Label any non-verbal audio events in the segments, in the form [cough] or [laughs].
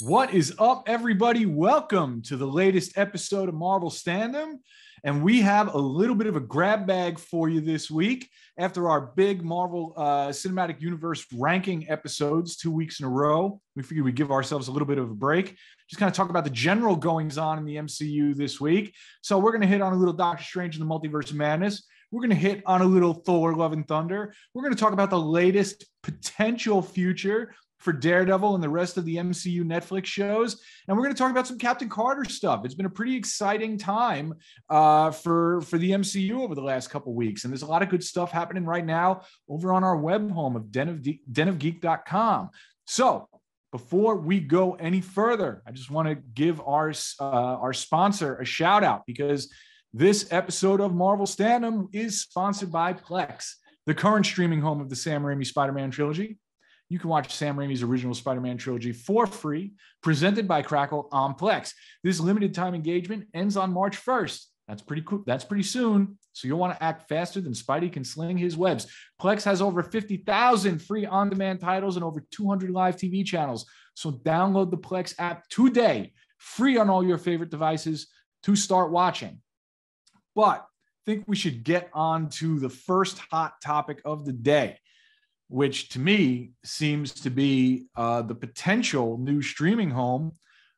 What is up, everybody? Welcome to the latest episode of Marvel Standom. And we have a little bit of a grab bag for you this week after our big Marvel uh, Cinematic Universe ranking episodes two weeks in a row. We figured we'd give ourselves a little bit of a break, just kind of talk about the general goings on in the MCU this week. So we're going to hit on a little Doctor Strange in the Multiverse Madness. We're going to hit on a little Thor, Love and Thunder. We're going to talk about the latest potential future for Daredevil and the rest of the MCU Netflix shows. And we're going to talk about some Captain Carter stuff. It's been a pretty exciting time uh, for, for the MCU over the last couple weeks. And there's a lot of good stuff happening right now over on our web home of den of, denofgeek.com. So before we go any further, I just want to give our, uh, our sponsor a shout out because this episode of Marvel Standom is sponsored by Plex, the current streaming home of the Sam Raimi Spider Man trilogy you can watch Sam Raimi's original Spider Man trilogy for free, presented by Crackle on Plex. This limited time engagement ends on March 1st. That's pretty cool. That's pretty soon. So you'll want to act faster than Spidey can sling his webs. Plex has over 50,000 free on demand titles and over 200 live TV channels. So download the Plex app today, free on all your favorite devices to start watching. But I think we should get on to the first hot topic of the day which to me seems to be uh, the potential new streaming home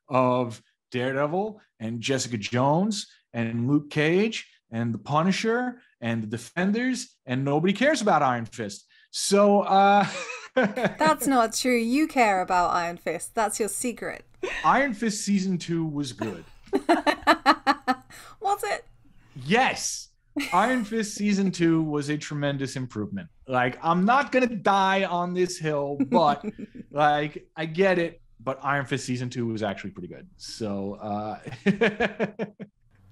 of Daredevil and Jessica Jones and Luke Cage and The Punisher and The Defenders, and nobody cares about Iron Fist. So uh, [laughs] that's not true. You care about Iron Fist. That's your secret. Iron Fist season two was good. [laughs] was it? Yes. Iron Fist season two was a tremendous improvement. Like, I'm not gonna die on this hill, but [laughs] like, I get it. But Iron Fist season two was actually pretty good. So, uh... [laughs]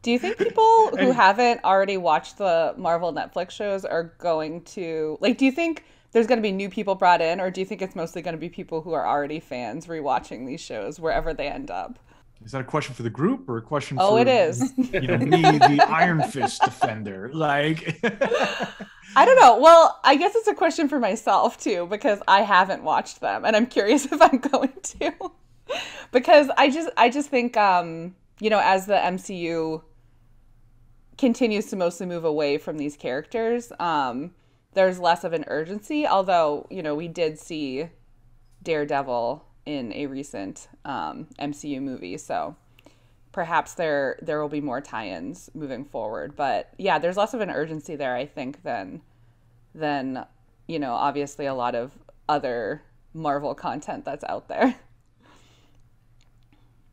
do you think people who and... haven't already watched the Marvel Netflix shows are going to like? Do you think there's going to be new people brought in, or do you think it's mostly going to be people who are already fans rewatching these shows wherever they end up? Is that a question for the group or a question? For Oh, for, it is. [laughs] You know, me, the [laughs] Iron Fist defender. Like, [laughs] I don't know. Well, I guess it's a question for myself too because I haven't watched them, and I'm curious if I'm going to. because I just, I just think, um, you know, as the MCU continues to mostly move away from these characters, um, there's less of an urgency. Although, you know, we did see Daredevil in a recent um, MCU movie. So perhaps there there will be more tie-ins moving forward. But yeah, there's less of an urgency there, I think, than than you know, obviously a lot of other Marvel content that's out there.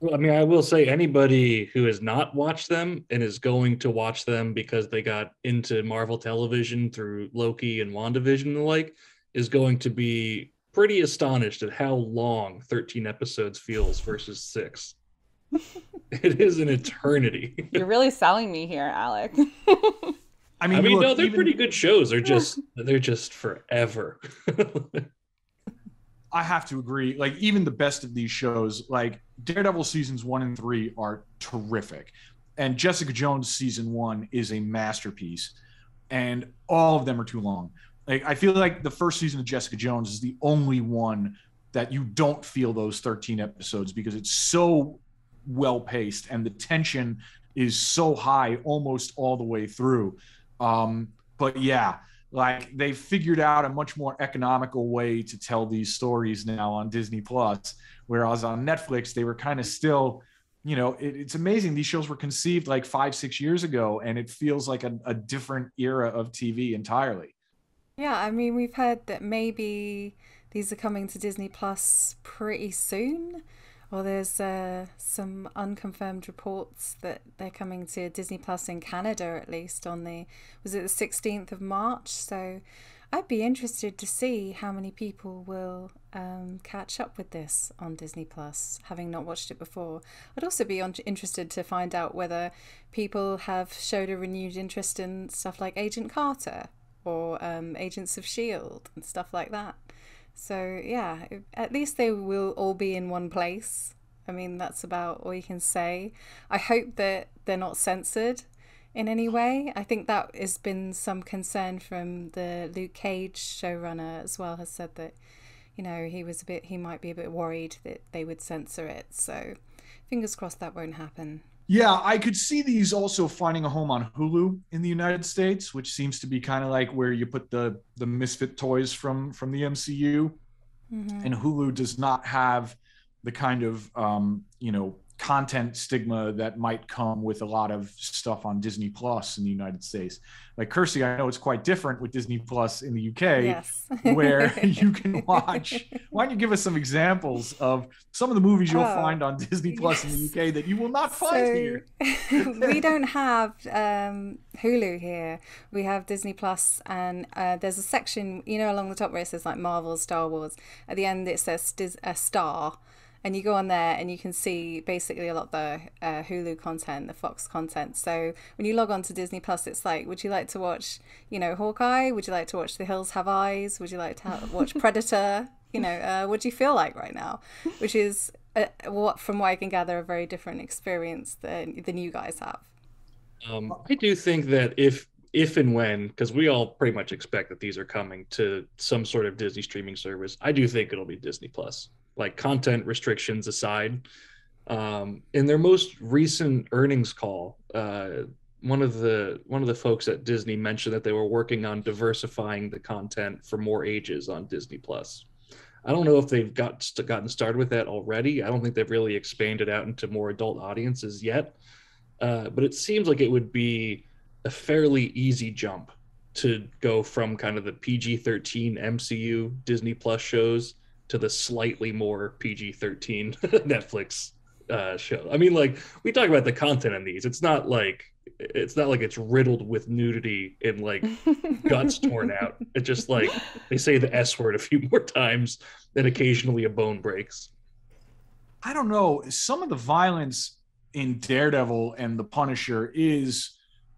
Well, I mean, I will say anybody who has not watched them and is going to watch them because they got into Marvel television through Loki and WandaVision and the like is going to be pretty astonished at how long 13 episodes feels versus six. [laughs] it is an eternity. You're really selling me here, Alec. [laughs] I mean, I mean, look, no, they're even... pretty good shows. They're [laughs] just they're just forever. I have to agree. Like even the best of these shows, like Daredevil seasons one and three, are terrific, and Jessica Jones season one is a masterpiece, and all of them are too long. Like I feel like the first season of Jessica Jones is the only one that you don't feel those 13 episodes because it's so well paced and the tension is so high almost all the way through. Um, but yeah, like they figured out a much more economical way to tell these stories now on Disney Plus, whereas on Netflix they were kind of still, you know, it, it's amazing. These shows were conceived like five, six years ago, and it feels like a, a different era of TV entirely. Yeah, I mean, we've heard that maybe these are coming to Disney Plus pretty soon. Well, there's uh, some unconfirmed reports that they're coming to Disney Plus in Canada, at least on the was it the 16th of March. So I'd be interested to see how many people will um, catch up with this on Disney Plus, having not watched it before. I'd also be on- interested to find out whether people have showed a renewed interest in stuff like Agent Carter or um, Agents of Shield and stuff like that. So yeah, at least they will all be in one place. I mean, that's about all you can say. I hope that they're not censored in any way. I think that has been some concern from the Luke Cage showrunner as well. Has said that, you know, he was a bit, he might be a bit worried that they would censor it. So, fingers crossed that won't happen. Yeah, I could see these also finding a home on Hulu in the United States, which seems to be kind of like where you put the the misfit toys from from the MCU. Mm-hmm. And Hulu does not have the kind of um, you know content stigma that might come with a lot of stuff on Disney Plus in the United States. Like Kirsty, I know it's quite different with Disney Plus in the UK, yes. where [laughs] you can watch. Why don't you give us some examples of some of the movies you'll oh, find on Disney Plus yes. in the UK that you will not find so, here? [laughs] we don't have um, Hulu here. We have Disney Plus, and uh, there's a section, you know, along the top where it says like Marvel, Star Wars. At the end, it says a star and you go on there and you can see basically a lot of the uh, Hulu content, the Fox content. So when you log on to Disney Plus, it's like, would you like to watch, you know, Hawkeye? Would you like to watch The Hills Have Eyes? Would you like to have, watch [laughs] Predator? you know, uh, what do you feel like right now? Which is uh, what, from what I can gather, a very different experience than than you guys have. Um, I do think that if if and when, because we all pretty much expect that these are coming to some sort of Disney streaming service, I do think it'll be Disney Plus like content restrictions aside. Um, in their most recent earnings call, uh, one of the one of the folks at Disney mentioned that they were working on diversifying the content for more ages on Disney Plus. I don't know if they've got gotten started with that already. I don't think they've really expanded out into more adult audiences yet. Uh, but it seems like it would be a fairly easy jump to go from kind of the PG 13 MCU Disney Plus shows to the slightly more PG 13 [laughs] Netflix uh, show. I mean, like we talk about the content in these. It's not like it's not like it's riddled with nudity and like guts torn out. [laughs] It's just like they say the S word a few [laughs] more times, and occasionally a bone breaks. I don't know. Some of the violence in Daredevil and the Punisher is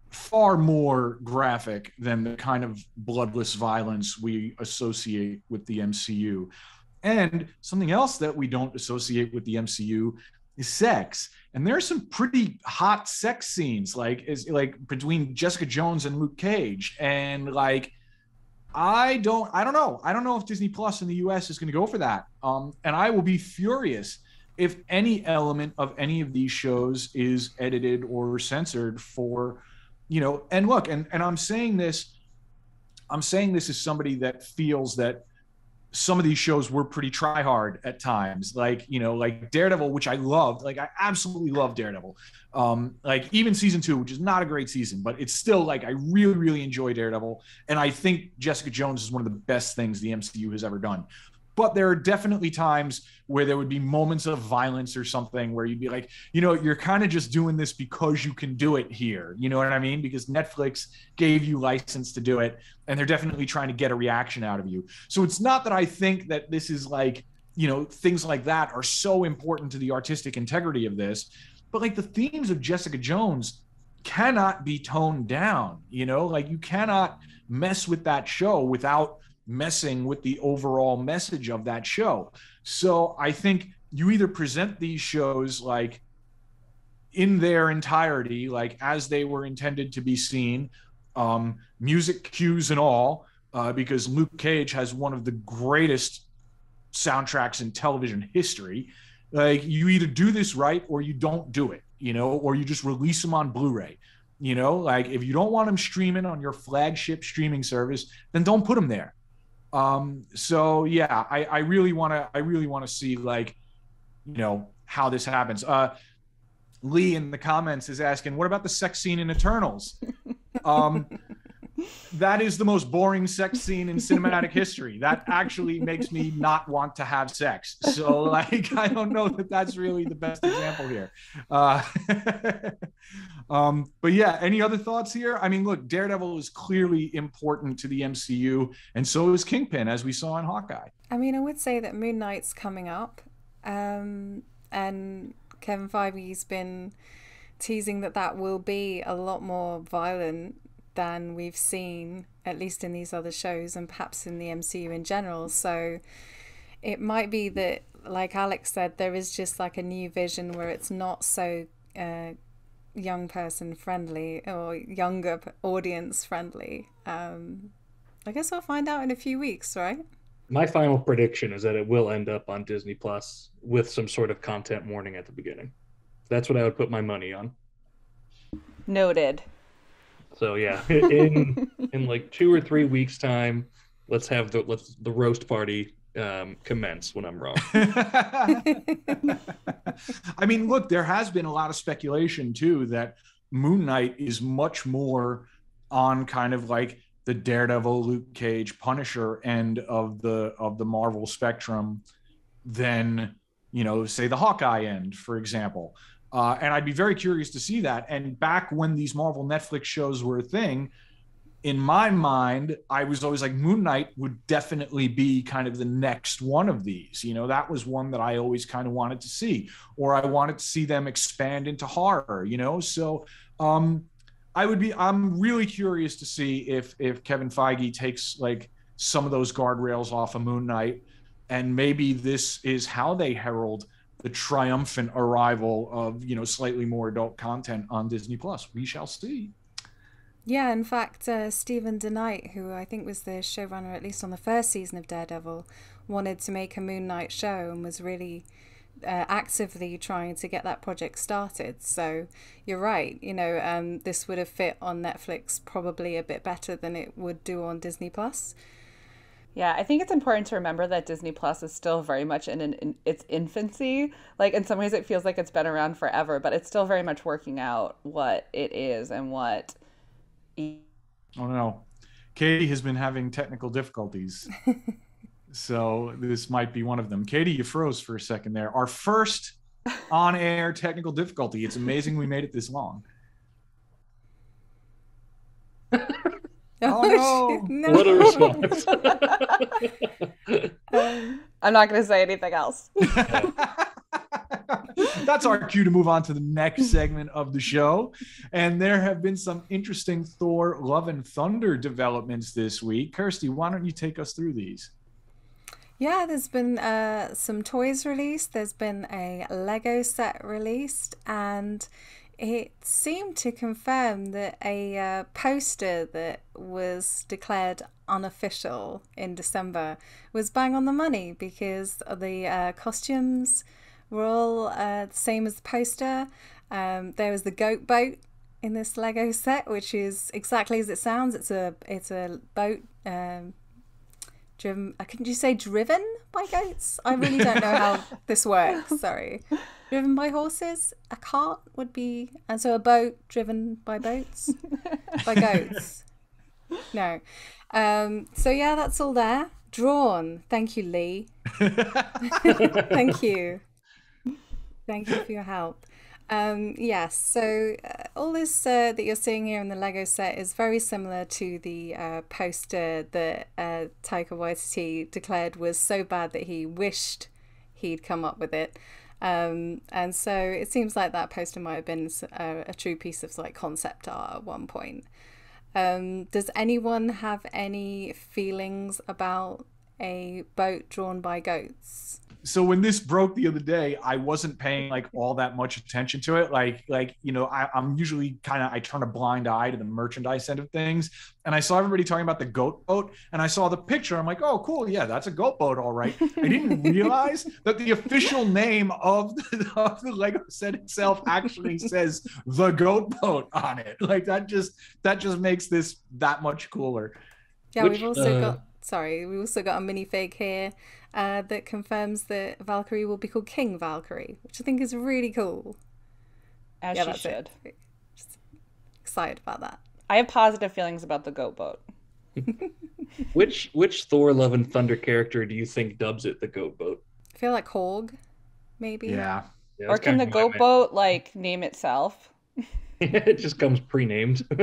far more graphic than the kind of bloodless violence we associate with the MCU. And something else that we don't associate with the MCU is sex. And there are some pretty hot sex scenes, like is like between Jessica Jones and Luke Cage. And like I don't I don't know. I don't know if Disney Plus in the US is gonna go for that. Um, and I will be furious if any element of any of these shows is edited or censored for, you know, and look, and, and I'm saying this, I'm saying this as somebody that feels that some of these shows were pretty try hard at times. Like you know like daredevil which i loved like i absolutely love daredevil. Um like even season two which is not a great season but it's still like i really really enjoy daredevil. And i think jessica jones is one of the best things the mcu has ever done. But there are definitely times where there would be moments of violence or something where you'd be like, you know, you're kind of just doing this because you can do it here. You know what I mean? Because Netflix gave you license to do it, and they're definitely trying to get a reaction out of you. So it's not that I think that this is like, you know, things like that are so important to the artistic integrity of this, but like the themes of Jessica Jones cannot be toned down. You know, like you cannot mess with that show without messing with the overall message of that show. So I think you either present these shows like in their entirety, like as they were intended to be seen, um, music cues and all, uh, because Luke Cage has one of the greatest soundtracks in television history. Like you either do this right or you don't do it, you know, or you just release them on Blu-ray. You know, like if you don't want them streaming on your flagship streaming service, then don't put them there. Um, so yeah, I, I really want to, I really want to see like, you know, how this happens. Uh, Lee in the comments is asking, what about the sex scene in Eternals? [laughs] Um, that is the most boring sex scene in cinematic history. That actually makes me not want to have sex. So, like, I don't know that that's really the best example here. Uh, [laughs] um, but yeah, any other thoughts here? I mean, look, Daredevil is clearly important to the MCU, and so is Kingpin, as we saw in Hawkeye. I mean, I would say that Moon Knight's coming up, um, and Kevin Feige's been teasing that that will be a lot more violent than we've seen, at least in these other shows and perhaps in the MCU in general. So it might be that, like Alec said, there is just like a new vision where it's not so uh, young person friendly or younger audience friendly. Um, I guess we'll find out in a few weeks, right? My final prediction is that it will end up on Disney Plus with some sort of content warning at the beginning. That's what I would put my money on. Noted. So yeah, [laughs] in in like two or three weeks time, let's have the let's the roast party um, commence when I'm wrong. [laughs] [laughs] I mean, look, there has been a lot of speculation too that Moon Knight is much more on kind of like the Daredevil, Luke Cage, Punisher end of the of the Marvel spectrum than you know, say the Hawkeye end, for example. Uh, and I'd be very curious to see that. And back when these Marvel Netflix shows were a thing, in my mind, I was always like Moon Knight would definitely be kind of the next one of these. You know, that was one that I always kind of wanted to see, or I wanted to see them expand into horror. You know, so um, I would be. I'm really curious to see if if Kevin Feige takes like some of those guardrails off of Moon Knight, and maybe this is how they herald the triumphant arrival of you know slightly more adult content on Disney Plus. We shall see. Yeah, in fact, uh, Steven DeKnight, who I think was the showrunner at least on the first season of Daredevil, wanted to make a Moon Knight show and was really uh, actively trying to get that project started. So you're right. You know, um, this would have fit on Netflix probably a bit better than it would do on Disney Plus. Yeah, I think it's important to remember that Disney Plus is still very much in, an, in its infancy. Like in some ways, it feels like it's been around forever, but it's still very much working out what it is and what. Oh no, Katie has been having technical difficulties, [laughs] so this might be one of them. Katie, you froze for a second there. Our first on-air technical difficulty. It's amazing we made it this long. [laughs] Oh no! no. What a response! [laughs] um, I'm not going to say anything else. [laughs] That's our cue to move on to the next segment of the show. And there have been some interesting Thor Love and Thunder developments this week. Kirsty, why don't you take us through these? Yeah, there's been uh, some toys released. There's been a Lego set released, and it seemed to confirm that a uh, poster that was declared unofficial in December was bang on the money because the uh, costumes were all uh, the same as the poster. Um, there was the goat boat in this Lego set, which is exactly as it sounds. It's a it's a boat um, driven. Uh, can you say driven by goats? I really don't know how [laughs] this works. Sorry driven by horses. A cart would be, and so a boat driven by boats, [laughs] by goats. No. Um, so yeah, that's all there. Drawn. Thank you, Lee. [laughs] Thank you. Thank you for your help. Um, yes, so uh, all this uh, that you're seeing here in the Lego set is very similar to the uh, poster that uh, Taika Waititi declared was so bad that he wished he'd come up with it. Um, and so it seems like that poster might have been a, a true piece of like concept art at one point. Um, does anyone have any feelings about a boat drawn by goats? So when this broke the other day, I wasn't paying like all that much attention to it. Like, like you know, I, am usually kind of I turn a blind eye to the merchandise end of things, and I saw everybody talking about the goat boat, and I saw the picture. I'm like, oh, cool, yeah, that's a goat boat, all right. I didn't [laughs] realize that the official name of the, of the Lego set itself actually says the goat boat on it. Like that just that just makes this that much cooler. Yeah, Which, we've also uh... got sorry, we also got a minifig here uh, that confirms that Valkyrie will be called King Valkyrie, which I think is really cool. As yeah, she should. Just excited about that. I have positive feelings about the goat boat. [laughs] which which Thor Love and Thunder character do you think dubs it the goat boat? I feel like Korg, maybe. Yeah. Yeah, or can the kinda what I goat boat like name itself? [laughs] it just comes pre-named. [laughs]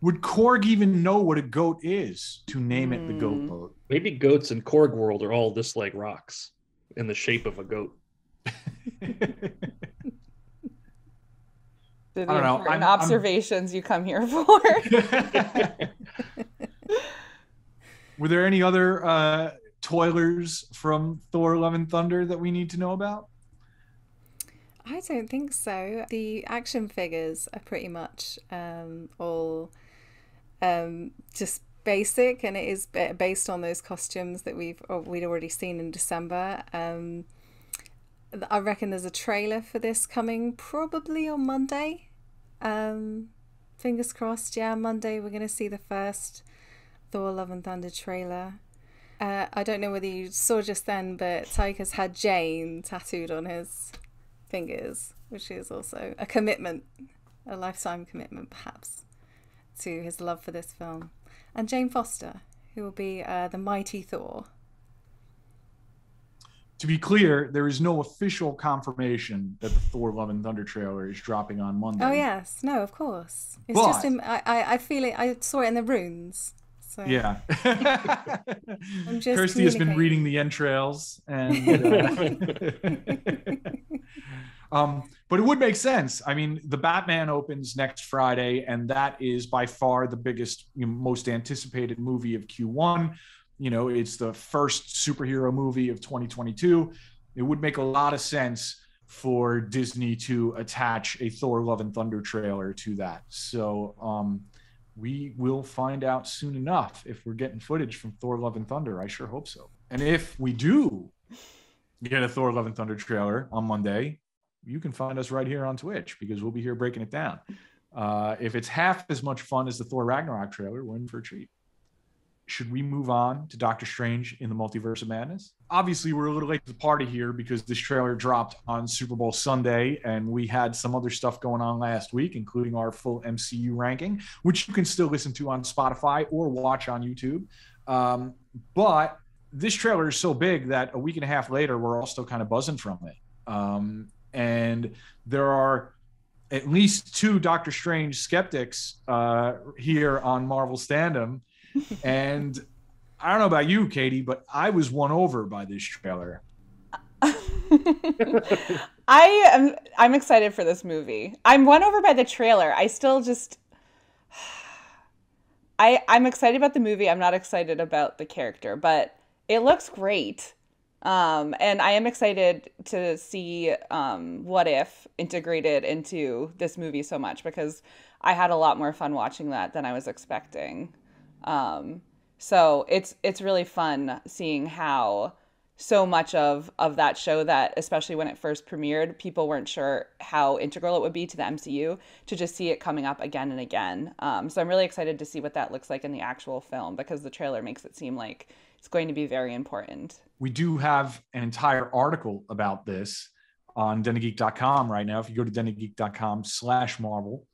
Would Korg even know what a goat is to name it the goat Hmm. boat? Maybe goats in Korg world are all just like rocks in the shape of a goat. [laughs] The I don't know, I'm- I'm- observations you come here for. [laughs] Were there any other uh, toilers from Thor: Love and Thunder that we need to know about? I don't think so. The action figures are pretty much um, all um, just basic, and it is based on those costumes that we've we'd already seen in December. Um, I reckon there's a trailer for this coming probably on Monday. Um, fingers crossed. Yeah, Monday we're going to see the first Thor: Love and Thunder trailer. Uh, I don't know whether you saw just then, but Taika's had Jane tattooed on his fingers, which is also a commitment, a lifetime commitment, perhaps, to his love for this film. And Jane Foster, who will be uh, the mighty Thor. To be clear, there is no official confirmation that the Thor: Love and Thunder trailer is dropping on Monday. Oh yes, no, of course. It's just in, I, I, I feel it. I saw it in the runes. So Yeah. [laughs] Kirsty has been reading the entrails and uh, [laughs] um but it would make sense. I mean, the Batman opens next Friday and that is by far the biggest you know, most anticipated movie of Q1. You know, it's the first superhero movie of 2022. It would make a lot of sense for Disney to attach a Thor Love and Thunder trailer to that. So, um we will find out soon enough if we're getting footage from Thor Love and Thunder. I sure hope so. And if we do get a Thor Love and Thunder trailer on Monday, you can find us right here on Twitch because we'll be here breaking it down. Uh, if it's half as much fun as the Thor Ragnarok trailer, we're in for a treat. Should we move on to Doctor Strange in the Multiverse of Madness? Obviously, we're a little late to the party here because this trailer dropped on Super Bowl Sunday, and we had some other stuff going on last week, including our full MCU ranking, which you can still listen to on Spotify or watch on YouTube. Um, but this trailer is so big that a week and a half later, we're all still kind of buzzing from it. Um, and there are at least two Doctor Strange skeptics uh, here on Marvel Standom. [laughs] and I don't know about you, Katie, but I was won over by this trailer. [laughs] I am I'm excited for this movie. I'm won over by the trailer. I still just [sighs] I I'm excited about the movie. I'm not excited about the character, but it looks great. Um, and I am excited to see um, what if integrated into this movie so much because I had a lot more fun watching that than I was expecting. Um, so it's it's really fun seeing how so much of of that show that especially when it first premiered people weren't sure how integral it would be to the mcu to just see it coming up again and again um, so i'm really excited to see what that looks like in the actual film because the trailer makes it seem like it's going to be very important We do have an entire article about this on denofgeek.com right now. If you go to denofgeek.com slash Marvel,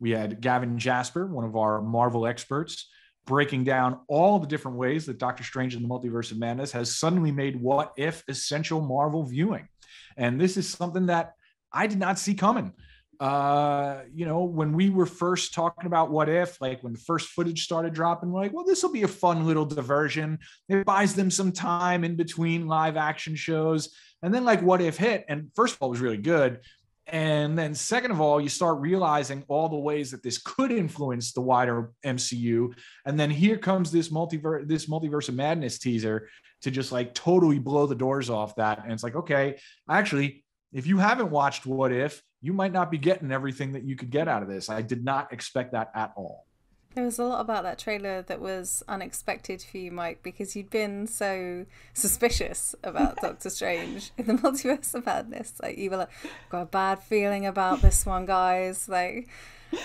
we had Gavin Jasper, one of our Marvel experts, breaking down all the different ways that Doctor Strange in the Multiverse of Madness has suddenly made what if essential Marvel viewing. And this is something that I did not see coming. Uh, you know, when we were first talking about what if, like when the first footage started dropping, we're like, well, this will be a fun little diversion. It buys them some time in between live action shows. And then, like, what if hit? And first of all, it was really good. And then, second of all, you start realizing all the ways that this could influence the wider MCU. And then here comes this multiverse, this multiverse of madness teaser to just like totally blow the doors off that. And it's like, okay, actually, if you haven't watched What If, you might not be getting everything that you could get out of this. I did not expect that at all. There was a lot about that trailer that was unexpected for you, Mike, because you'd been so suspicious about [laughs] Doctor Strange in the Multiverse of Madness. Like you were like, got a bad feeling about this one, guys. Like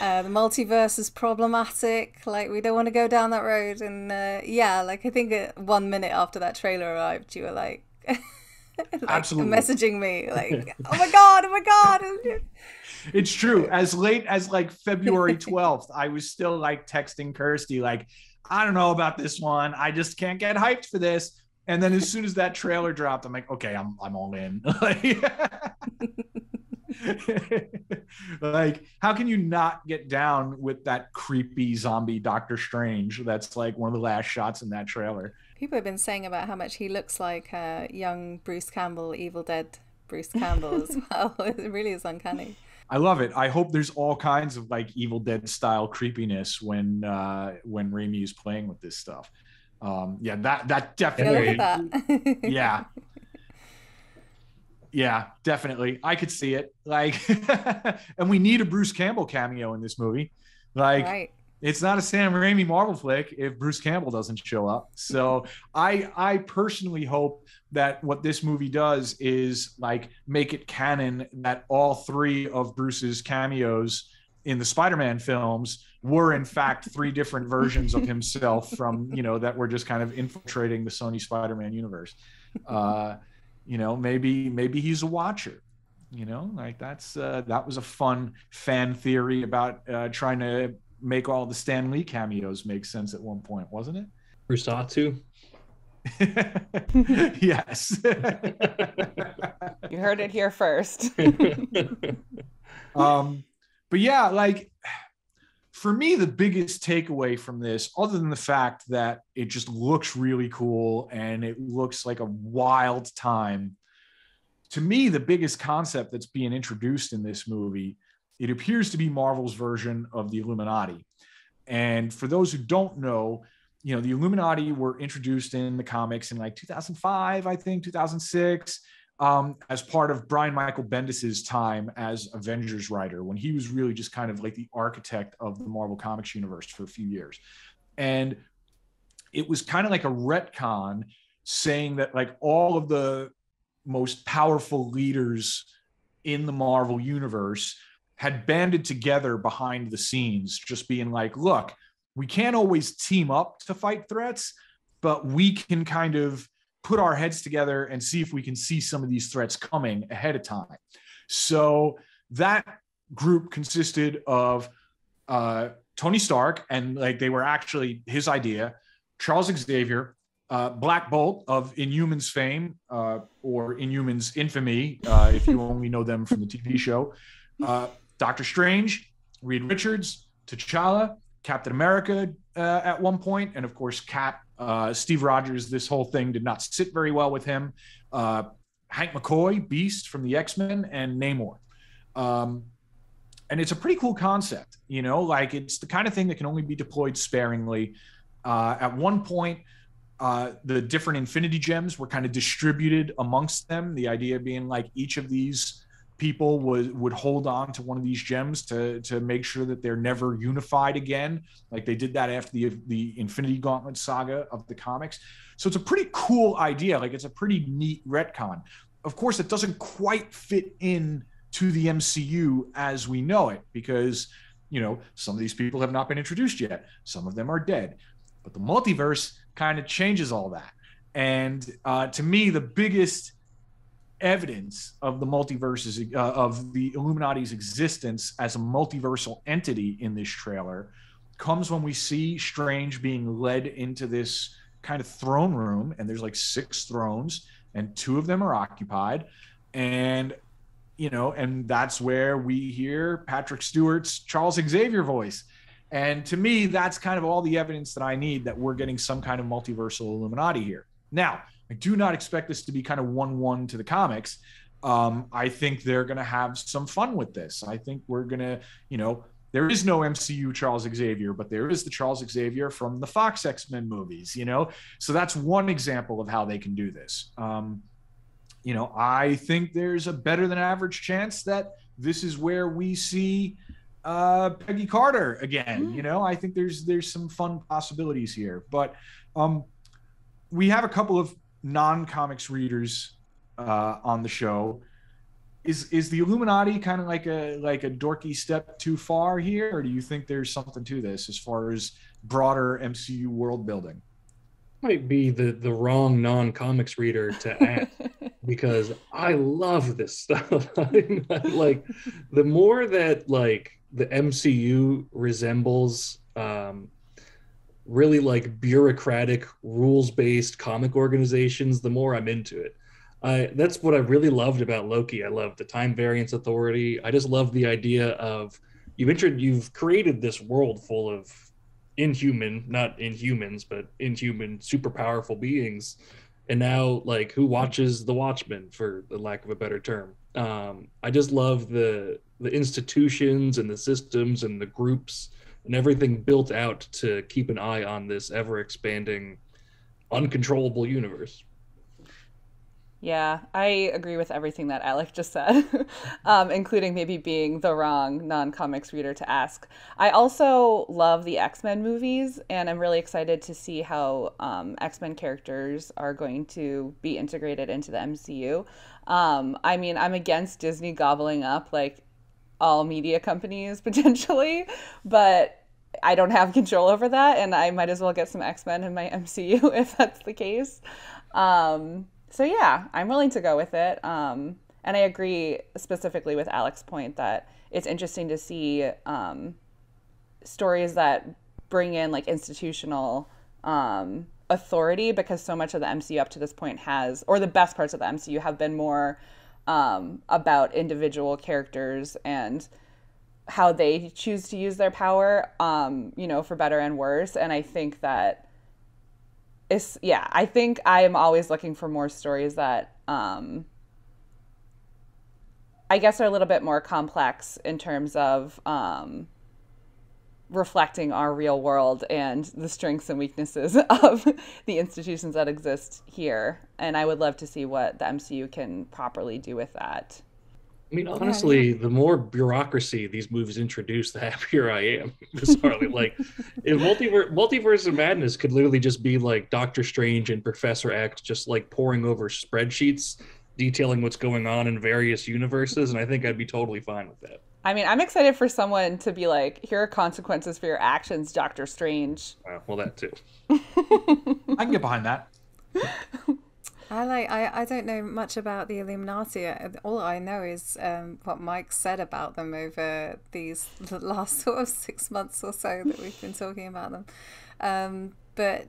uh, the multiverse is problematic. Like we don't want to go down that road. And uh, yeah, like I think one minute after that trailer arrived, you were like, [laughs] [laughs] like, Absolutely. messaging me like, [laughs] "Oh my god, oh my god." it's true. As late as like February [laughs] 12th, I was still like texting Kirsty, like, I don't know about this one. I just can't get hyped for this. And then as soon as that trailer dropped, I'm like, okay, I'm I'm all in. like, how can you not get down with that creepy zombie Doctor Strange? That's like one of the last shots in that trailer. People have been saying about how much he looks like uh, young Bruce Campbell, Evil Dead Bruce Campbell as [laughs] well. [laughs] it really is uncanny. I love it. I hope there's all kinds of like Evil Dead style creepiness when uh, when Raimi is playing with this stuff. Um, yeah, that that definitely. That. [laughs] yeah, yeah, definitely. I could see it. Like, and we need a Bruce Campbell cameo in this movie. Like, right. It's not a Sam Raimi Marvel flick if Bruce Campbell doesn't show up. So I I personally hope that what this movie does is like make it canon that all three of Bruce's cameos in the Spider-Man films were in fact three different versions of himself from you know that were just kind of infiltrating the Sony Spider-Man universe. Uh, you know, maybe maybe he's a watcher. You know, like that's uh, that was a fun fan theory about uh, trying to make all the Stan Lee cameos make sense at one point, wasn't it? Rusatu. [laughs] yes. [laughs] You heard it here first. [laughs] um, but yeah, like for me, the biggest takeaway from this, other than the fact that it just looks really cool and it looks like a wild time, to me, the biggest concept that's being introduced in this movie, it appears to be Marvel's version of the Illuminati. And for those who don't know, you know, the Illuminati were introduced in the comics in like 2005, I think, 2006 um, as part of Brian Michael Bendis's time as Avengers writer, when he was really just kind of like the architect of the Marvel Comics universe for a few years. And it was kind of like a retcon saying that like all of the most powerful leaders in the Marvel universe had banded together behind the scenes, just being like, look, we can't always team up to fight threats, but we can kind of put our heads together and see if we can see some of these threats coming ahead of time. So that group consisted of uh, Tony Stark, and like they were actually his idea, Charles Xavier, uh, Black Bolt of Inhumans fame uh, or Inhumans infamy, uh, if you [laughs] only know them from the TV show, uh, Doctor Strange, Reed Richards, T'Challa, Captain America uh, at one point, and of course Cap uh, Steve Rogers, this whole thing did not sit very well with him. Uh, Hank McCoy, Beast from the X Men, and Namor. Um, and it's a pretty cool concept, you know, like it's the kind of thing that can only be deployed sparingly. Uh, at one point, uh, the different Infinity Gems were kind of distributed amongst them. The idea being like each of these people would would hold on to one of these gems to to make sure that they're never unified again like they did that after the the infinity gauntlet saga of the comics. So it's a pretty cool idea. Like it's a pretty neat retcon. Of course it doesn't quite fit in to the mcu as we know it because you know some of these people have not been introduced yet. Some of them are dead. But the multiverse kind of changes all that. And uh, to me the biggest evidence of the multiverses uh, of the Illuminati's existence as a multiversal entity in this trailer comes when we see Strange being led into this kind of throne room and there's like six thrones and two of them are occupied. And you know and that's where we hear Patrick Stewart's Charles Xavier voice. And to me that's kind of all the evidence that I need that we're getting some kind of multiversal Illuminati here. Now I do not expect this to be kind of one one to the comics. Um, I think they're going to have some fun with this. I think we're going to, you know, there is no MCU Charles Xavier, but there is the Charles Xavier from the Fox X Men movies, you know? So that's one example of how they can do this. Um, you know, I think there's a better than average chance that this is where we see uh, Peggy Carter again. Mm. You know, I think there's there's some fun possibilities here, but um, we have a couple of non-comics readers uh, on the show. Is is the Illuminati kind of like a like a dorky step too far here, or do you think there's something to this as far as broader MCU world building? Might be the the wrong non-comics reader to ask, [laughs] because I love this stuff. [laughs] like the more that like the MCU resembles um really like bureaucratic rules-based comic organizations, the more I'm into it. I that's what I really loved about Loki. I love the time variance authority. I just love the idea of you've you've created this world full of inhuman, not inhumans, but inhuman, super powerful beings. And now, like, who watches the Watchmen, for the lack of a better term? Um, I just love the the institutions and the systems and the groups and everything built out to keep an eye on this ever expanding, uncontrollable universe. Yeah, I agree with everything that Alec just said, [laughs] um, including maybe being the wrong non comics reader to ask. I also love the X Men movies, and I'm really excited to see how um, X Men characters are going to be integrated into the MCU. Um, I mean, I'm against Disney gobbling up like all media companies [laughs] potentially, but I don't have [laughs] control over that, and I might as well get some X Men in my [laughs] MCU [laughs] if that's the case. Um, so yeah, I'm willing to go with it. Um, and I agree specifically with Alec's point that it's interesting to see um, stories that bring in like institutional um, authority because so much of the MCU up to this point has, or the best parts of the MCU have been more um, about individual characters and how they choose to use their power, um, you know, for better and worse. And I think that it's yeah i think i am always looking for more stories that um i guess are a little bit more complex in terms of um reflecting our real world and the strengths and weaknesses [laughs] of the institutions that exist here and i would love to see what the mcu can properly do with that I mean, honestly, yeah, yeah. the more bureaucracy these movies introduce, the [laughs] happier I am. Bizarrely, like if multiverse multiverse of madness could literally just be like Doctor Strange and Professor X just like pouring over spreadsheets detailing what's going on in various universes, and I think I'd be totally fine with that. I mean, I'm excited for someone to be like, "Here are consequences for your actions, Doctor Strange." Uh, well, that too. [laughs] I can get behind that. [laughs] I like. I, I don't know much about the Illuminati. All I know is um, what Mike said about them over these [laughs] last sort of six months or so that we've been talking about them. Um, but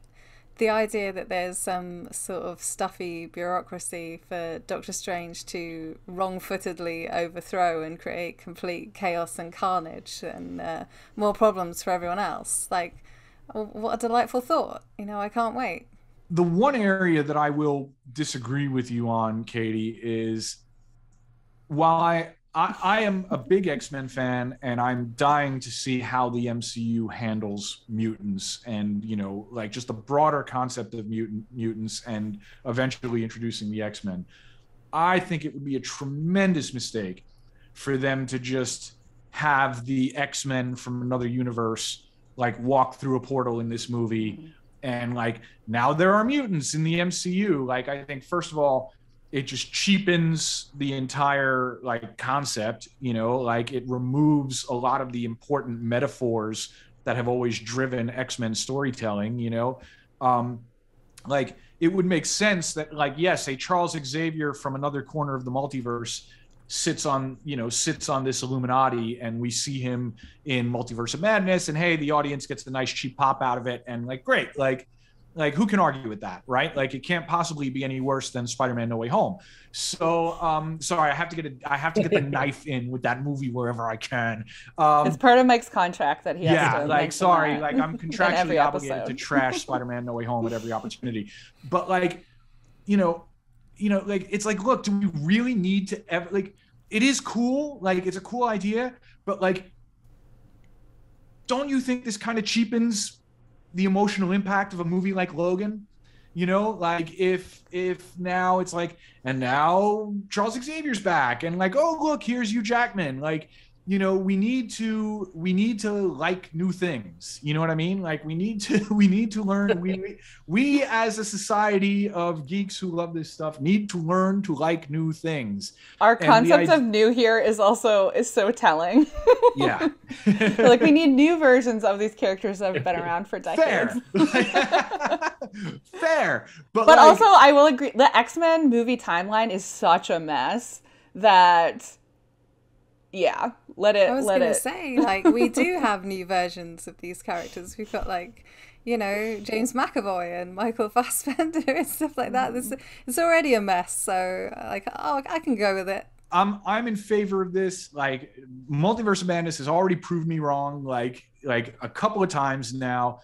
the idea that there's some sort of stuffy bureaucracy for Doctor Strange to wrong-footedly overthrow and create complete chaos and carnage and uh, more problems for everyone else. Like, what a delightful thought! You know, I can't wait the one area that I will disagree with you on, Katie, is while I, I, I am a big X Men fan and I'm dying to see how the MCU handles mutants and, you know, like just the broader concept of mutant mutants and eventually introducing the X Men. I think it would be a tremendous mistake for them to just have the X Men from another universe like walk through a portal in this movie. Mm-hmm. And like now there are mutants in the MCU. Like I think first of all, it just cheapens the entire like concept, you know, like it removes a lot of the important metaphors that have always driven X-Men storytelling, you know. Um like it would make sense that like yes, a Charles Xavier from another corner of the multiverse sits on you know sits on this illuminati and we see him in multiverse of madness and hey the audience gets the nice cheap pop out of it and like great like like who can argue with that right? Like it can't possibly be any worse than spider-man no way home. So um sorry i have to get a i have to get the [laughs] knife in with that movie wherever i can. Um it's part of mike's contract that he has yeah to like sorry like i'm [laughs] contractually obligated to trash spider-man no way home at every [laughs] opportunity. But like you know you know, like it's like, look, do we really need to ever like? It is cool, like it's a cool idea, but like, don't you think this kind of cheapens the emotional impact of a movie like Logan? You know, like if if now it's like, and now Charles Xavier's back, and like, oh look, here's Hugh Jackman, like you know we need to we need to like new things. You know what i mean? Like we need to [laughs] we need to learn. We we as a society of geeks who love this stuff need to learn to like new things. Our concept of new here is also is so telling. Yeah. [laughs] [laughs] Like we need new versions of these characters that have been around for decades. Fair, fair. but but like, also i will agree the x-men movie timeline is such a mess that yeah, let it. I was let gonna it. say, [laughs] like, we do have new versions of these characters. We've got like, you know, James McAvoy and Michael [laughs] Fassbender and stuff like that. This mm-hmm. it's already a mess. So, like, oh, I can go with it. I'm I'm in favor of this. Like, Multiverse of Madness has already proved me wrong, like like a couple of times now,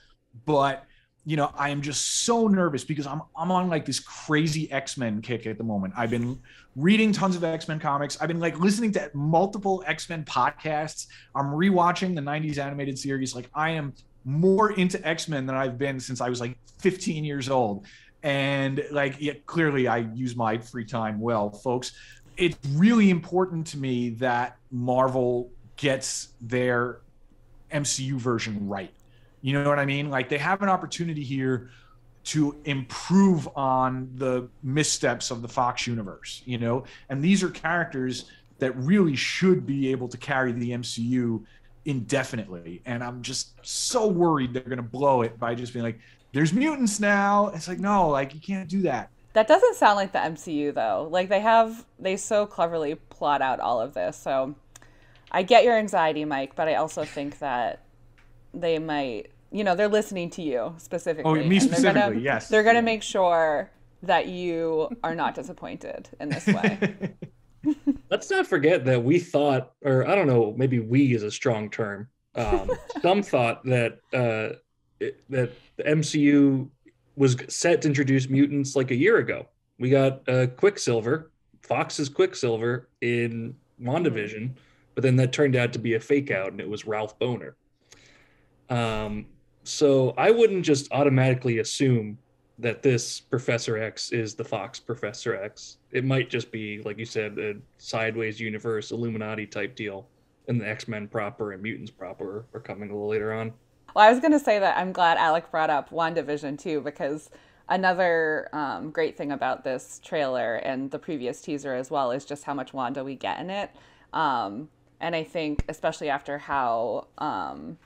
but you know, I am just so nervous because I'm I'm on like this crazy X-Men kick at the moment. I've been reading tons of X-Men comics. I've been like listening to multiple X-Men podcasts. I'm rewatching the 90s animated series. Like I am more into X-Men than I've been since I was like 15 years old. And like yeah, clearly I use my free time well, folks. It's really important to me that Marvel gets their MCU version right you know what I mean? Like they have an opportunity here to improve on the missteps of the Fox universe, you know? And these are characters that really should be able to carry the MCU indefinitely. And I'm just so worried they're going to blow it by just being like, there's mutants now. It's like, no, like you can't do that. That doesn't sound like the MCU though. Like they have, they so cleverly plot out all of this. So I get your anxiety, Mike, but I also think that they might you know they're listening to you specifically. Oh, me specifically, they're gonna, yes. They're going to make sure that you are not disappointed in this way. [laughs] Let's not forget that we thought, or I don't know, maybe "we" is a strong term. Um, [laughs] some thought that uh, it, that the MCU was set to introduce mutants like a year ago. We got uh, Quicksilver, Fox's Quicksilver in WandaVision, but then that turned out to be a fake out, and it was Ralph Bohner. Um, so I wouldn't just automatically assume that this Professor X is the Fox Professor X. It might just be, like you said, a sideways universe, Illuminati type deal, and the X Men proper and mutants proper are coming a little later on. Well, I was going to say that I'm glad Alec brought up WandaVision too, because another um, great thing about this trailer and the previous teaser as well is just how much Wanda we get in it. Um, and I think, especially after how um,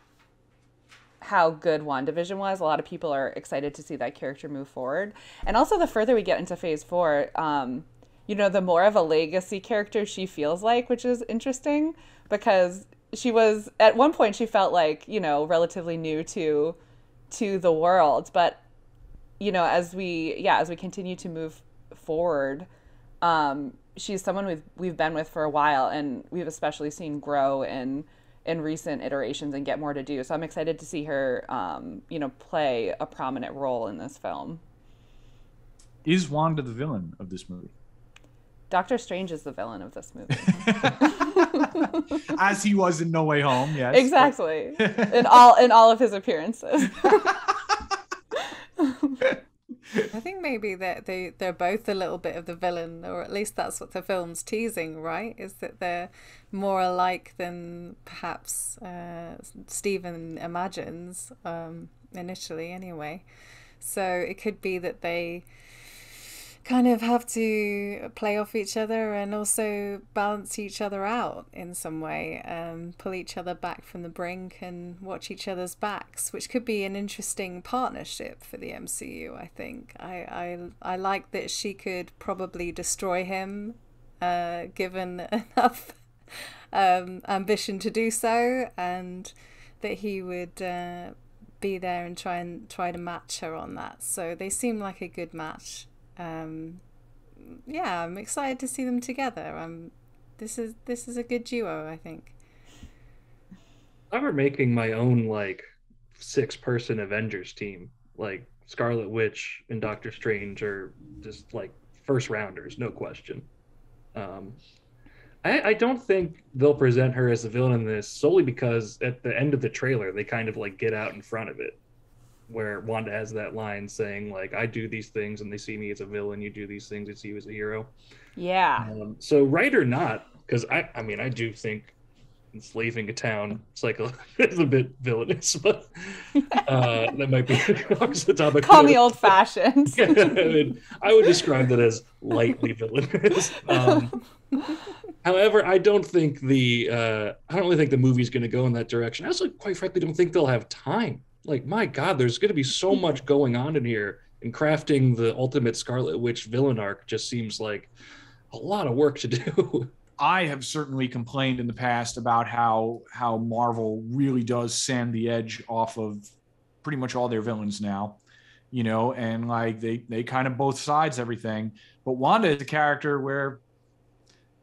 how good WandaVision was. A lot of people are excited to see that character move forward. And also, the further we get into phase four, um, you know, the more of a legacy character she feels like, which is interesting because she was, at one point, she felt like, you know, relatively new to to the world but you know as we yeah as we continue to move forward um she's someone we've we've been with for a while and we've especially seen grow in in recent iterations and get more to do. So I'm excited to see her, um, you know, play a prominent role in this film. Is Wanda the villain of this movie? Doctor Strange is the villain of this movie. [laughs] As he was in No Way Home, yes. Exactly. [laughs] in all in all of his appearances. [laughs] I think maybe that they they're both a little bit of the villain, or at least that's what the film's teasing, right? Is that they're more alike than perhaps uh, Stephen imagines um, initially, anyway. So it could be that they kind of have to play off each other and also balance each other out in some way, um, pull each other back from the brink and watch each other's backs, which could be an interesting partnership for the MCU. I think I I, I like that she could probably destroy him, uh, given [laughs] enough um, ambition to do so, and that he would. Uh, be there and try and try to match her on that. So they seem like a good match um, yeah, I'm excited to see them together. Um, this is this is a good duo, I think. I am making my own like six person Avengers team. Like Scarlet Witch and Doctor Strange are just like first rounders, no question. Um, I, I don't think they'll present her as a villain in this solely because at the end of the trailer they kind of like get out in front of it where Wanda has that line saying like I do these things and they see me as a villain, you do these things, they see you as a hero. Yeah. Um, so right or not, because I I mean I do think enslaving a town. It's like a, it's a bit villainous, but uh, [laughs] that might be the topic. Call me old fashioned. [laughs] I, mean, I would describe that as lightly villainous. [laughs] Um, however, I don't think the uh, I don't really think the movie's going to go in that direction. I also, quite frankly, don't think they'll have time. Like, my God, there's going to be so much going on in here, and crafting the ultimate Scarlet Witch villain arc just seems like a lot of work to do. [laughs] I have certainly complained in the past about how how Marvel really does sand the edge off of pretty much all their villains now, you know, and like they they kind of both sides everything. But Wanda is a character where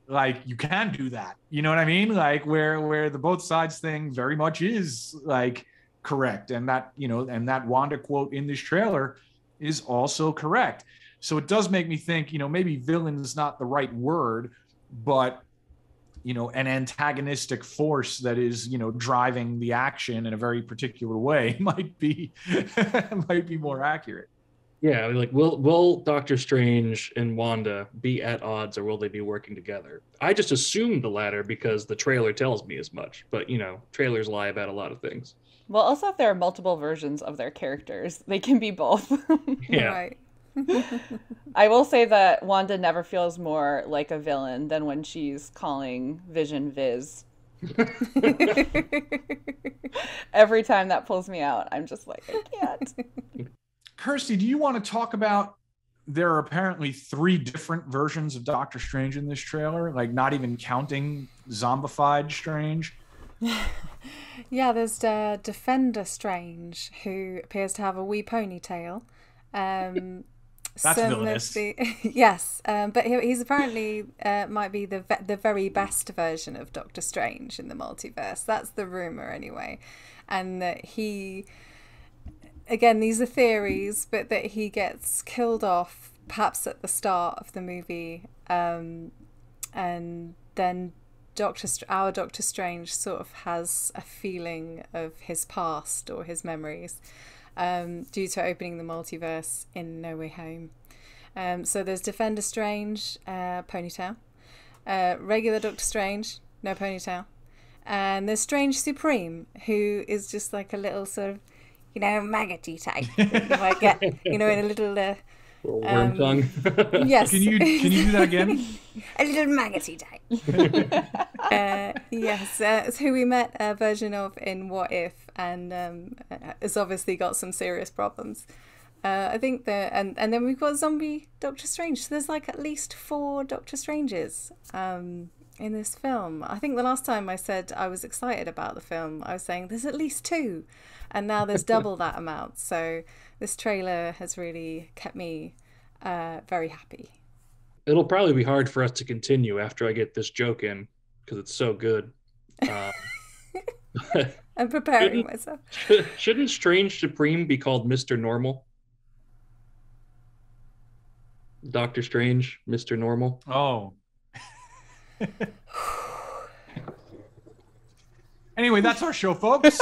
like you can do that. You know what I mean? Like where where the both sides thing very much is like correct and that, you know, and that Wanda quote in this trailer is also correct. So it does make me think, you know, maybe villain is not the right word, but you know an antagonistic force that is you know driving the action in a very particular way [laughs] might be [laughs] might be more accurate yeah like will will doctor strange and wanda be at odds or will they be working together i just assumed the latter because the trailer tells me as much but you know trailers lie about a lot of things well also if there are multiple versions of their characters they can be both [laughs] yeah Right. [laughs] I will say that Wanda never feels more like a villain than when she's calling Vision Viz. [laughs] Every time that pulls me out, I'm just like, I can't. Kirsty do you want to talk about there are apparently three different versions of doctor strange in this trailer like not even counting zombified strange [laughs] Yeah, there's uh, Defender Strange, who appears to have a wee ponytail. Um, [laughs] That's villainous. the- [laughs] yes, um, but he, he's apparently uh, might be the ve- the very best version of Doctor Strange in the multiverse. That's the rumor, anyway, and that he, again, these are theories, but that he gets killed off perhaps at the start of the movie, um, and then Doctor our Doctor Strange sort of has a feeling of his past or his memories um, due to opening the multiverse in No Way Home. Um, so there's Defender Strange, uh, ponytail, uh, regular Doctor Strange, no ponytail, and there's Strange Supreme, who is just like a little sort of, you know, maggoty type. [laughs] that you might get, you know, in a little. Uh, Little worm Um, tongue. [laughs] yes. can you can you do that again [laughs] a little maggoty type. uh, yes, uh, it's who we met a version of in What If, and um, uh, has obviously got some serious problems. Uh, I think that, and and then we've got zombie Doctor Strange. So there's like at least four Doctor Stranges um, in this film. I think the last time I said I was excited about the film, I was saying there's at least two, and now there's [laughs] double that amount. So this trailer has really kept me uh, very happy. It'll probably be hard for us to continue after I get this joke in because it's so good. [laughs] Um, [laughs] I'm preparing Shouldn't- myself. shouldn't Strange Supreme be called Mr. Normal? Doctor Strange, Mr. Normal. Oh. [sighs] anyway, that's our show, folks.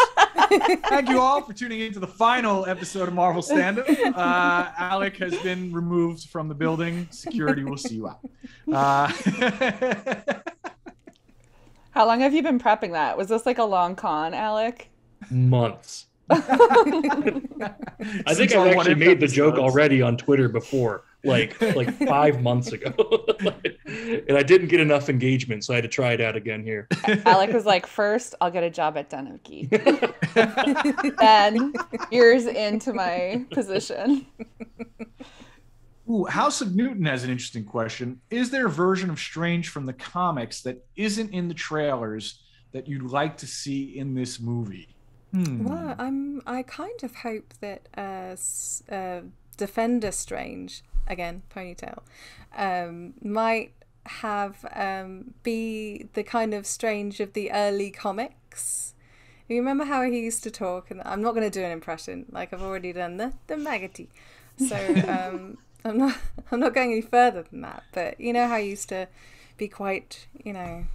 Thank you all for tuning in to the final episode of Marvel Stand Up. Uh, Alec has been removed from the building. Security will see you out. Uh, [laughs] How long have you been prepping that? Was this like a long con, Alec? Months. [laughs] I think I've actually If made the joke episodes. already on Twitter before, like like five months ago, [laughs] and I didn't get enough engagement, so I had to try it out again here. Alec was like, first, I'll get a job at Den of Geek. [laughs] then, years into my position. Ooh, House of Newton has an interesting question. Is there a version of Strange from the comics that isn't in the trailers that you'd like to see in this movie? Hmm. Well, I'm. I kind of hope that uh, uh, Defender Strange again ponytail um, might have um, be the kind of Strange of the early comics. You remember how he used to talk? And I'm not going to do an impression. Like I've already done the the maggoty. So um, [laughs] I'm not. I'm not going any further than that. But you know how he used to be quite. You know.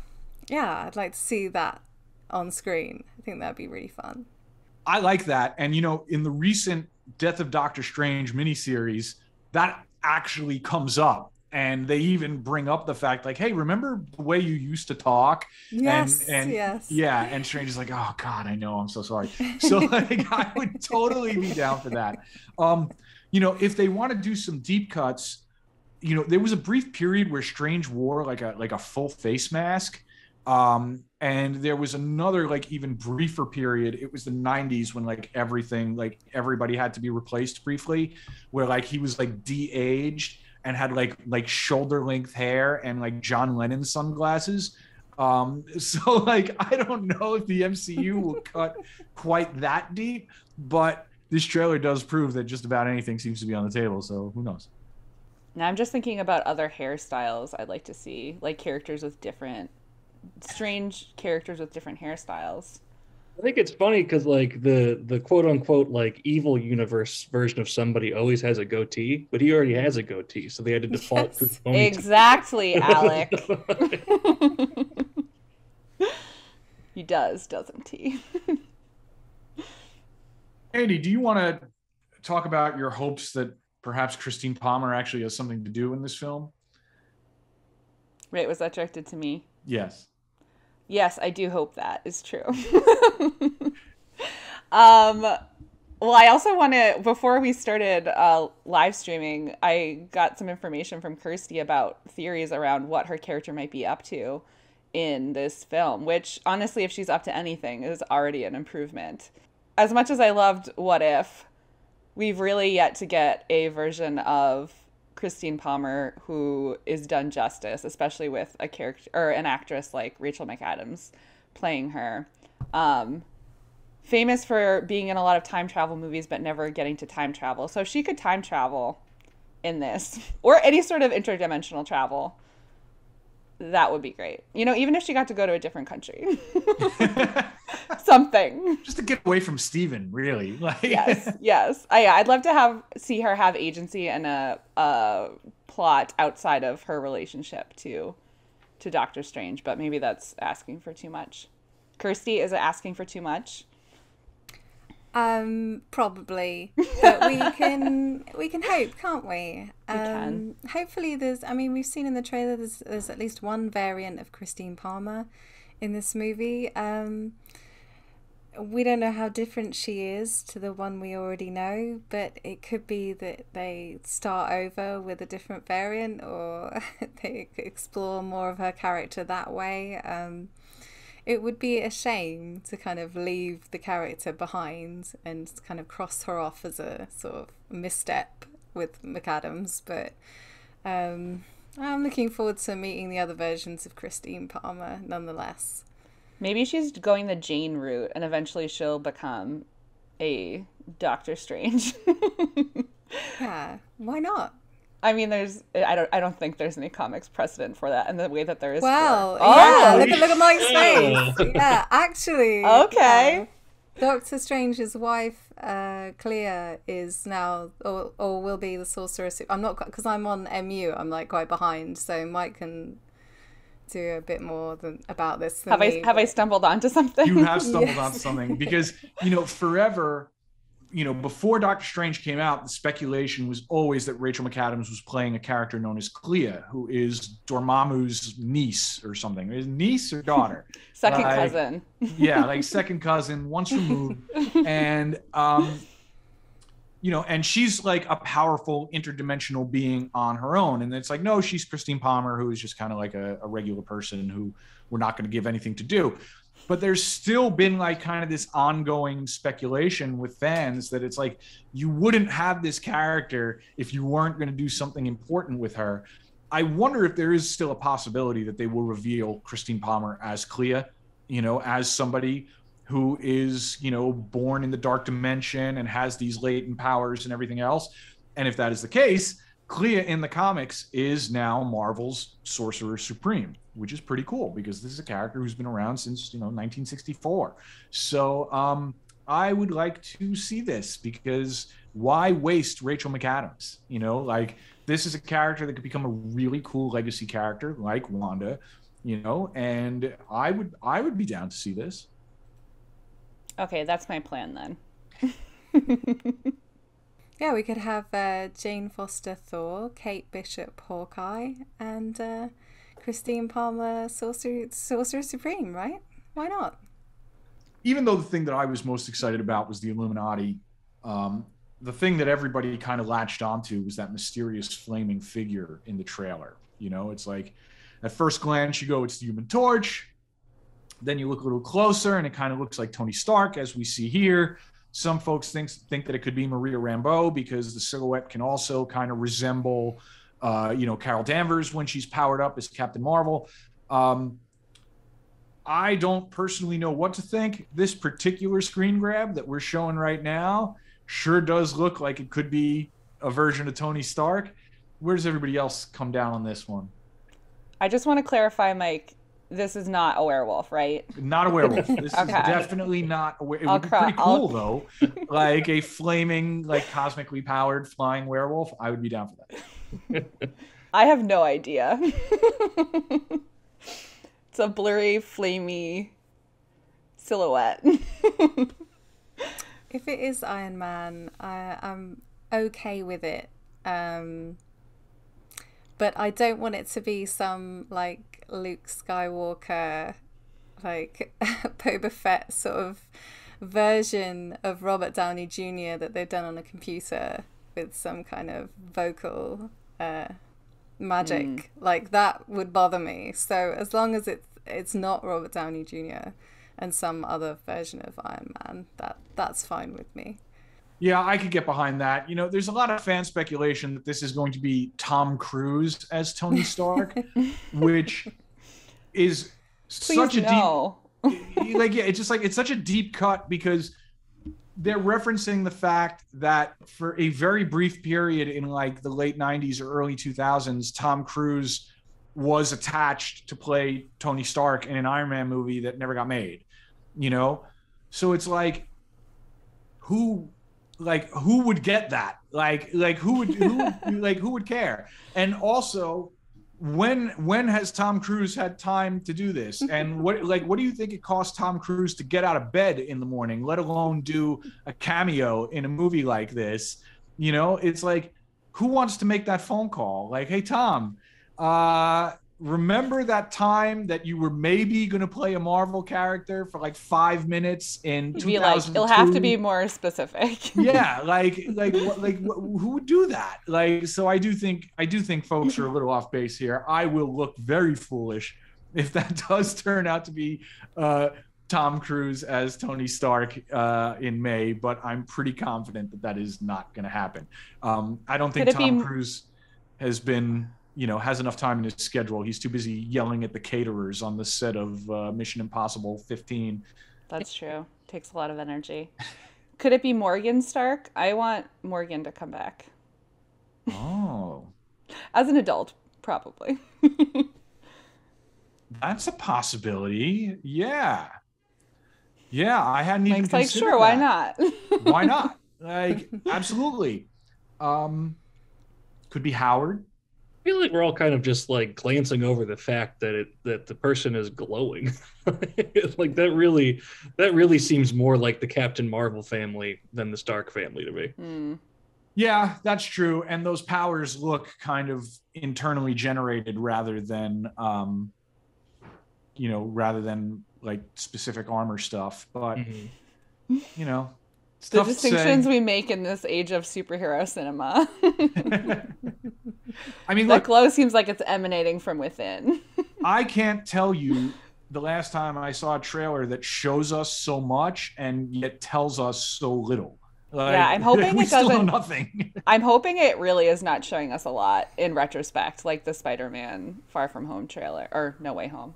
Yeah, I'd like to see that on screen. I think that'd be really fun. I like that. And you know, in the recent Death of Doctor Strange miniseries, that actually comes up. And they even bring up the fact like hey remember the way you used to talk? Yes, and, and yes. yeah and strange is like oh god i know i'm so sorry. So [laughs] like i would totally be down for that. Um you know if they want to do some deep cuts you know there was a brief period where strange wore like a like a full face mask um and there was another like even briefer period. It was the 90s when like everything like everybody had to be replaced briefly where like he was like de-aged and had like like shoulder length hair and like john lennon sunglasses. Um [laughs] so like i don't know if the mcu will [laughs] cut quite that deep but this trailer does prove that just about anything seems to be on the table so who knows? Now I'm just thinking about other hairstyles I'd like to see, like characters with different, strange characters with different hairstyles. I think it's funny because like the the quote unquote like evil universe version of somebody always has a goatee, but he already has a goatee, so they had to default to the ponytail. Exactly, Alec. [laughs] he does, doesn't he? andy do you want to talk about your hopes that perhaps christine palmer actually has something to do in this film Right, was that directed to me? Yes Yes, I do hope that is true. [laughs] um, well, I also want to, before we started uh, live streaming, I got some information from Kirsty about theories around what her character might be up to in this film, which honestly, if she's up to anything, is already an improvement. As much as I loved What If, we've really yet to get a version of Christine Palmer who is done justice, especially with a character or an actress like Rachel McAdams playing her. Um, famous for being in a lot of time travel movies, but never getting to time travel. So she could time travel in this, [laughs] or any sort of interdimensional travel, that would be great. You know, even if she got to go to a different country, [laughs] [laughs] something. just to get away from Stephen, really. [laughs] Like yes, yes. I, I'd love to have see her have agency and a, a plot outside of her relationship to to Doctor Strange, but maybe that's asking for too much. Kirsty, is it asking for too much? Um, probably, but we [laughs] can we can hope, can't we? Um, can. Hopefully, there's. I mean, we've seen in the trailer there's there's at least one variant of Christine Palmer in this movie. Um, we don't know how different she is to the one we already know, but it could be that they start over with a different variant, or [laughs] they explore more of her character that way. Um, it would be a shame to kind of leave the character behind and kind of cross her off as a sort of misstep with McAdams, but um, I'm looking forward to meeting the other versions of Christine Palmer nonetheless. Maybe she's going the Jane route, and eventually she'll become a Doctor Strange. [laughs] Yeah, why not? I mean, there's I don't I don't think there's any comics precedent for that, and the way that there is. for- Well, Oh! yeah, look at look at Mike's Oh. face. Yeah, actually. Okay. yeah. Doctor Strange's wife, uh, Clea, is now or, or will be the sorceress. I'm not because I'm on MU. I'm like quite behind, so Mike can do a bit more than about this. Than Have I me, have I stumbled onto something? you have stumbled [laughs] Yes. on something because you know forever you know before doctor strange came out the speculation was always that rachel mcadams was playing a character known as clea who is dormammu's niece or something. His niece or daughter? [laughs] Second Like- cousin. [laughs] yeah like second cousin once removed. [laughs] And um you know and she's like a powerful interdimensional being on her own. And it's like no she's christine palmer who is just kind of like a, a regular person who we're not going to give anything to do but there's still been like kind of this ongoing speculation with fans that it's like you wouldn't have this character if you weren't going to do something important with her. I wonder if there is still a possibility that they will reveal christine palmer as clea you know as somebody who is you know born in the dark dimension and has these latent powers and everything else. And if that is the case clea in the comics is now marvel's sorcerer supreme which is pretty cool because this is a character who's been around since you know 1964 so um i would like to see this because why waste rachel mcadams? You know like this is a character that could become a really cool legacy character like wanda you know and i would i would be down to see this. Okay, that's my plan then. [laughs] Yeah, we could have uh, Jane Foster Thor, Kate Bishop Hawkeye, and uh, Christine Palmer Sorcerer, Sorcerer Supreme, right? Why not? Even though the thing that I was most excited about was the Illuminati, um, the thing that everybody kind of latched onto was that mysterious flaming figure in the trailer. You know, it's like at first glance you go, it's the Human Torch. Then you look a little closer, and it kind of looks like Tony Stark, as we see here. Some folks think think that it could be Maria Rambeau because the silhouette can also kind of resemble, uh, you know, Carol Danvers when she's powered up as Captain Marvel. Um, I don't personally know what to think. This particular screen grab that we're showing right now sure does look like it could be a version of Tony Stark. Where does everybody else come down on this one? I just want to clarify, Mike this is not a werewolf, right? Not a werewolf. This okay. is definitely not a werewolf. It would be pretty cool though, like a flaming, like cosmically powered flying werewolf. I would be down for that. [laughs] I have no idea. [laughs] it's a blurry, flamey silhouette. if it is Iron Man, I, I'm okay with it. Um, but I don't want it to be some like Luke Skywalker, like [laughs] Boba Fett sort of version of Robert Downey Jr. that they've done on a computer with some kind of vocal uh, magic. Mm. Like that would bother me. So as long as it's it's not Robert Downey Jr. and some other version of Iron Man, that that's fine with me. Yeah, I could get behind that. You know, there's a lot of fan speculation that this is going to be Tom Cruise as Tony Stark, [laughs] which is Please such a no. deep [laughs] like yeah, it's just like it's such a deep cut because they're referencing the fact that for a very brief period in like the late 90s or early 2000s, Tom Cruise was attached to play Tony Stark in an Iron Man movie that never got made. You know? So it's like who like who would get that? Like like who would who [laughs] like who would care? And also when when has tom cruise had time to do this? [laughs] And what like what do you think it costs tom cruise to get out of bed in the morning let alone do a cameo in a movie like this? You know it's like who wants to make that phone call? Like hey tom uh remember that time that you were maybe going to play a Marvel character for like five minutes in two thousand? Like, it'll have to be more specific. [laughs] yeah, [laughs] like like like who would do that? Like, so I do think I do think folks are a little off base here. I will look very foolish if that [laughs] does turn out to be uh, Tom Cruise as Tony Stark uh, in May, but I'm pretty confident that that is not going to happen. Um, I don't think Tom be... Cruise has been you know has enough time in his schedule. He's too busy yelling at the caterers on the set of uh, Mission Impossible 15. That's true. Takes a lot of energy. Could it be Morgan Stark? I want Morgan to come back. Oh. As an adult, probably. [laughs] That's a possibility. Yeah. Yeah, I hadn't even Mike's like, sure, that. why not? why not? [laughs] Like, absolutely. Um, could be Howard feel like we're all kind of just like glancing over the fact that it that the person is glowing. [laughs] like that really that really seems more like the Captain Marvel family than the Stark family to me. Mm. Yeah, that's true. And those powers look kind of internally generated rather than um you know, rather than like specific armor stuff. But mm-hmm. you know, the distinctions we make in this age of superhero cinema. [laughs] [laughs] I mean, that look, glow seems like it's emanating from within. [laughs] I can't tell you the last time I saw a trailer that shows us so much and yet tells us so little. Like, yeah, I'm hoping [laughs] it doesn't. nothing. [laughs] I'm hoping it really is not showing us a lot in retrospect, like the Spider-Man Far From Home trailer or No Way Home.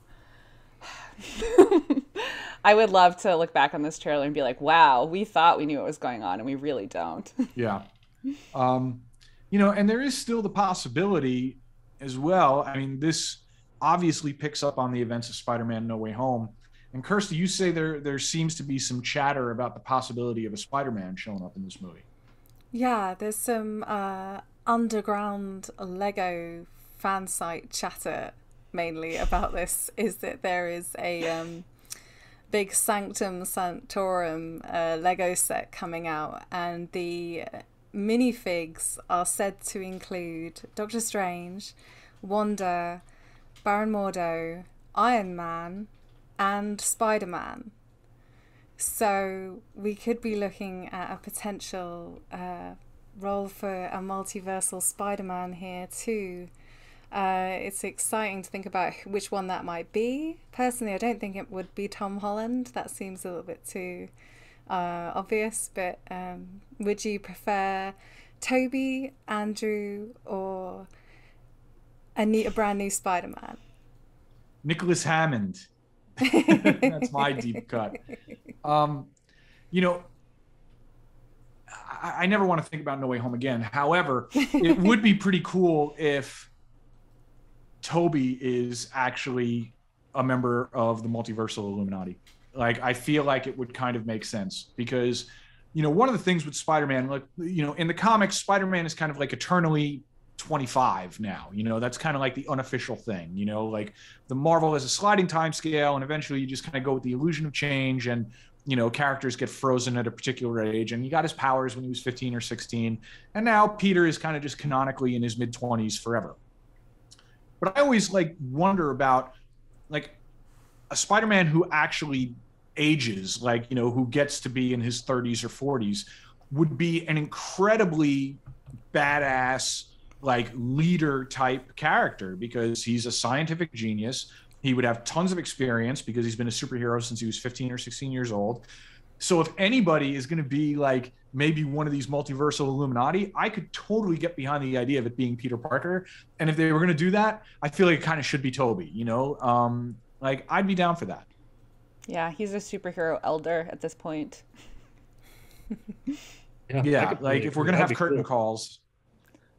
I would love to look back on this trailer and be like, "Wow, we thought we knew what was going on, and we really don't." yeah. Um, you know, and there is still the possibility as well. I mean, this obviously picks up on the events of Spider-Man: No Way Home. And Kirsty, you say there there seems to be some chatter about the possibility of a Spider-Man showing up in this movie. Yeah, there's some uh, underground Lego fan site chatter mainly about this. Is that there is a um, big Sanctum Sanctorum uh, Lego set coming out, and the minifigs are said to include Doctor Strange, Wanda, Baron Mordo, Iron Man, and Spider Man. So we could be looking at a potential uh, role for a multiversal Spider Man here too. Uh, it's exciting to think about which one that might be. Personally, I don't think it would be Tom Holland. That seems a little bit too uh, obvious. But um, would you prefer Tobey, Andrew, or a, new, a brand new Spider Man? Nicholas Hammond. [laughs] That's my deep cut. Um, you know, I, I never want to think about No Way Home again. However, it would be pretty cool if Tobey is actually a member of the multiversal Illuminati. Like, I feel like it would kind of make sense because, you know, one of the things with Spider Man, like, you know, in the comics, Spider Man is kind of like eternally 25 now. You know, that's kind of like the unofficial thing. You know, like the Marvel has a sliding time scale, and eventually you just kind of go with the illusion of change, and you know, characters get frozen at a particular age. And he got his powers when he was 15 or 16, and now Peter is kind of just canonically in his mid 20s forever. But I always like wonder about like a Spider-Man who actually ages, like you know, who gets to be in his 30s or 40s, would be an incredibly badass like leader type character because he's a scientific genius. He would have tons of experience because he's been a superhero since he was 15 or 16 years old. So if anybody is going to be like maybe one of these multiversal Illuminati, I could totally get behind the idea of it being Peter Parker. And if they were going to do that, I feel like it kind of should be Tobey, You know, um, like I'd be down for that. Yeah, he's a superhero elder at this point. yeah, yeah like if we're gonna have curtain cool. calls.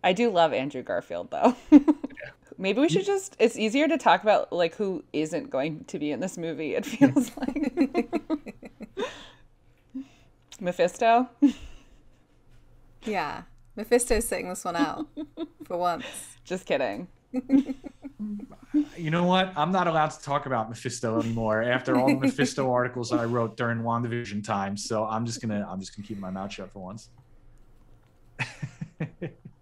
I do love Andrew Garfield though. [laughs] Maybe we should just it's easier to talk about like who isn't going to be in this movie, it feels [laughs] like. Mephisto? Yeah. Mephisto's sitting this one out for once. Just kidding. [laughs] you know what? I'm not allowed to talk about Mephisto anymore after all the Mephisto [laughs] articles I wrote during WandaVision time. So I'm just gonna I'm just gonna keep my mouth shut for once. [laughs]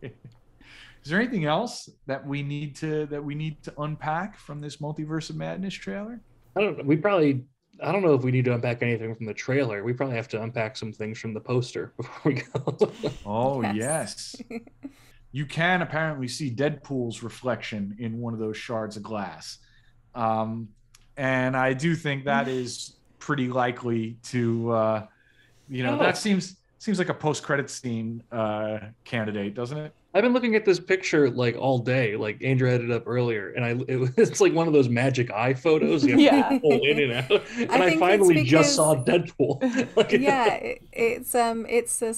Is there anything else that we need to that we need to unpack from this multiverse of madness trailer? I don't. We probably I don't know if we need to unpack anything from the trailer. We probably have to unpack some things from the poster before we go. oh, yes. yes. You can apparently see Deadpool's reflection in one of those shards of glass. Um, and I do think that is pretty likely to, uh, you know, oh. that seems seems like a post credit scene uh, candidate, doesn't it? I've been looking at this picture like all day, like Andrew had it up earlier, and I it, [laughs] it's like one of those magic eye photos. You yeah, [laughs] pull in and out, [laughs] and I, I finally because, just saw Deadpool. like, yeah, it, it's um, it's a,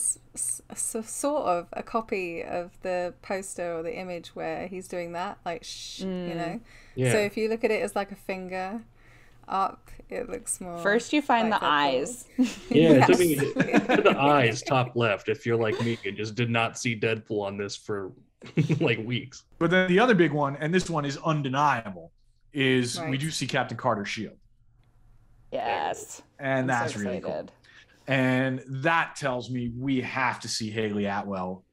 a, sort of a copy of the poster or the image where he's doing that, like shh, mm. you know. Yeah. So if you look at it as like a finger, up, it looks more. First, you find like the eyes. [laughs] Yeah, yes. [laughs] me, the eyes top left. If you're like me and just did not see Deadpool on this for [laughs] like weeks. But then the other big one, and this one is undeniable, is right. we do see Captain Carter's shield. Yes, and I'm that's so really cool. And that tells me we have to see Hayley Atwell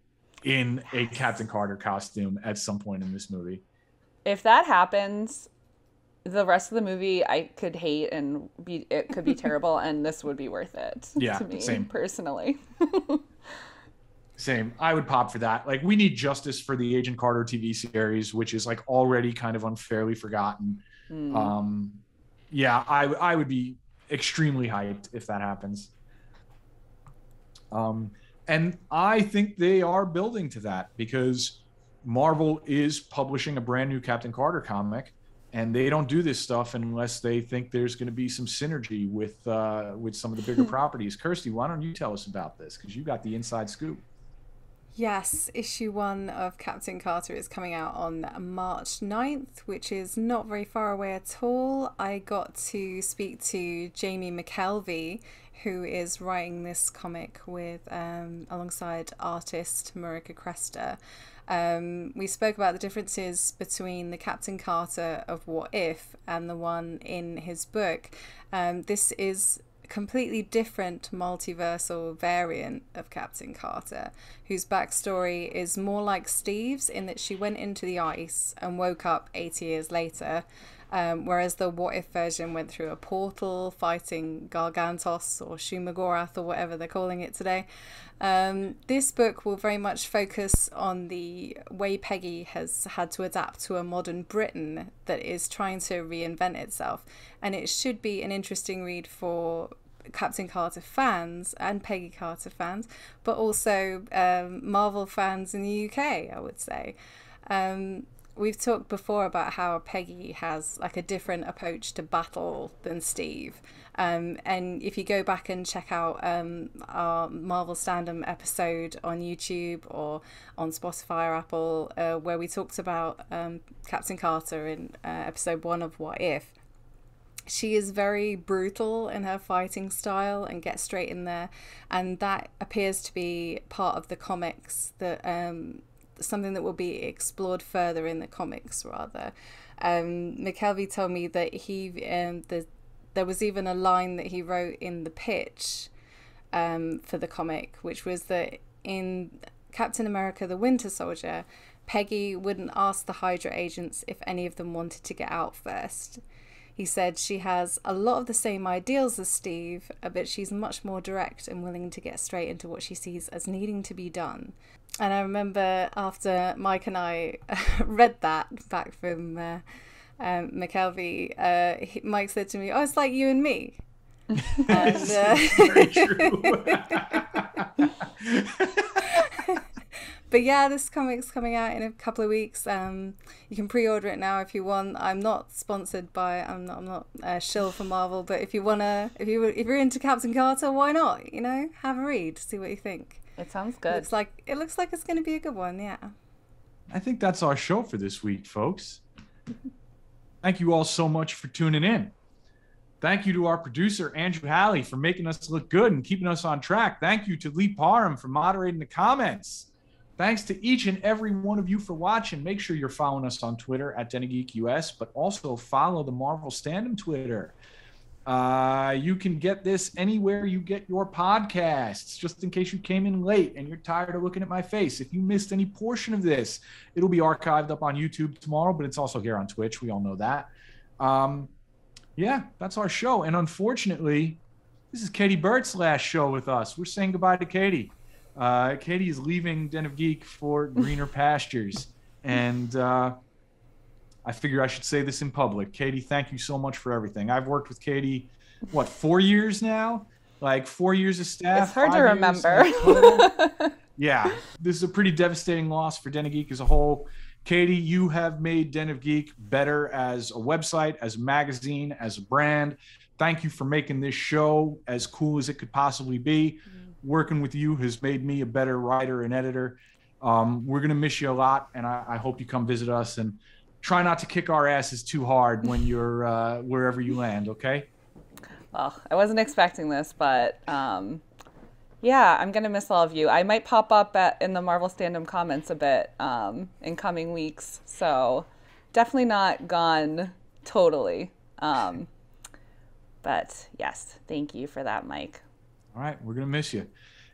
in a Captain Carter costume at some point in this movie. If that happens, the rest of the movie I could hate and be it could be [laughs] terrible and this would be worth it. Yeah, to me same personally. same. I would pop for that. Like we need justice for the Agent Carter TV series, which is like already kind of unfairly forgotten. Mm. Um, yeah, I would I would be extremely hyped if that happens. Um, and I think they are building to that because Marvel is publishing a brand new Captain Carter comic and they don't do this stuff unless they think there's going to be some synergy with uh, with some of the bigger properties. Kirsty, why don't you tell us about this because you got the inside scoop? Yes, issue one of Captain Carter is coming out on March 9th, which is not very far away at all. I got to speak to Jamie McKelvie, who is writing this comic with um, alongside artist Marika Cresta. Um, we spoke about the differences between the Captain Carter of What If and the one in his book. Um, this is a completely different multiversal variant of Captain Carter, whose backstory is more like Steve's in that she went into the ice and woke up 80 years later. Um, whereas the What If version went through a portal fighting Gargantos or Shuma-Gorath or whatever they're calling it today. Um, this book will very much focus on the way Peggy has had to adapt to a modern Britain that is trying to reinvent itself. And it should be an interesting read for Captain Carter fans and Peggy Carter fans, but also um, Marvel fans in the UK, I would say. Um, we've talked before about how Peggy has like a different approach to battle than Steve. Um, and if you go back and check out um, our Marvel Standom episode on YouTube or on Spotify or Apple, uh, where we talked about um, Captain Carter in uh, episode one of What If, she is very brutal in her fighting style and gets straight in there. And that appears to be part of the comics that um, something that will be explored further in the comics rather. Um, McKelvie told me that he um, the there was even a line that he wrote in the pitch um, for the comic, which was that in Captain America: The Winter Soldier, Peggy wouldn't ask the Hydra agents if any of them wanted to get out first. He said she has a lot of the same ideals as Steve, but she's much more direct and willing to get straight into what she sees as needing to be done. And I remember after Mike and I [laughs] read that back from uh, um, McKelvie, uh, he, Mike said to me, "Oh, it's like you and me." [laughs] and, uh, very true. [laughs] but yeah, this comic's coming out in a couple of weeks. Um, you can pre-order it now if you want. I'm not sponsored by. I'm not. I'm not a shill for Marvel. But if you wanna, if you if you're into Captain Carter, why not? You know, have a read, see what you think. It sounds good. It looks like it looks like it's going to be a good one. Yeah. I think that's our show for this week, folks. [laughs] Thank you all so much for tuning in. Thank you to our producer, Andrew Halley, for making us look good and keeping us on track. Thank you to Lee Parham for moderating the comments. Thanks to each and every one of you for watching. Make sure you're following us on Twitter at DenofGeekUS, but also follow the Marvel Standom Twitter. Uh, you can get this anywhere you get your podcasts, just in case you came in late and you're tired of looking at my face. If you missed any portion of this, it'll be archived up on YouTube tomorrow, but it's also here on Twitch. We all know that. Um, yeah, that's our show. And unfortunately, this is Kayti Burt's last show with us. We're saying goodbye to Kayti. Uh, Kayti is leaving Den of Geek for greener [laughs] pastures. And uh, I figure I should say this in public. Kayti, thank you so much for everything. I've worked with Kayti, what, four years now? Like four years of staff. It's hard to remember. [laughs] yeah, this is a pretty devastating loss for Den of Geek as a whole. Kayti, you have made Den of Geek better as a website, as a magazine, as a brand. Thank you for making this show as cool as it could possibly be. Mm-hmm. Working with you has made me a better writer and editor. Um, we're going to miss you a lot, and I, I hope you come visit us. And try not to kick our asses too hard when you're uh, wherever you land. Okay. Well, I wasn't expecting this, but um, yeah, I'm gonna miss all of you. I might pop up at, in the Marvel Standom comments a bit um, in coming weeks, so definitely not gone totally. Um, but yes, thank you for that, Mike. All right, we're gonna miss you.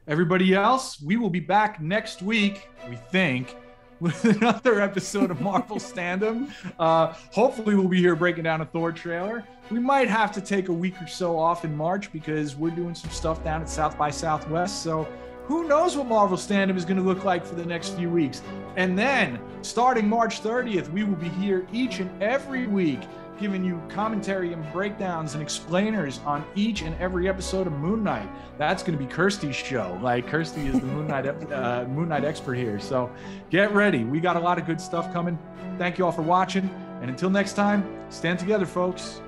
Everybody else, we will be back next week. We think [laughs] with another episode of Marvel Standom. Uh, hopefully, we'll be here breaking down a Thor trailer. We might have to take a week or so off in March because we're doing some stuff down at South by Southwest. So, who knows what Marvel Standom is going to look like for the next few weeks. And then, starting March 30th, we will be here each and every week giving you commentary and breakdowns and explainers on each and every episode of Moon Knight. That's going to be Kirsty's show. Like Kirsty is the Moon Knight [laughs] uh, Moon Knight expert here. So get ready. We got a lot of good stuff coming. Thank you all for watching. And until next time, stand together, folks.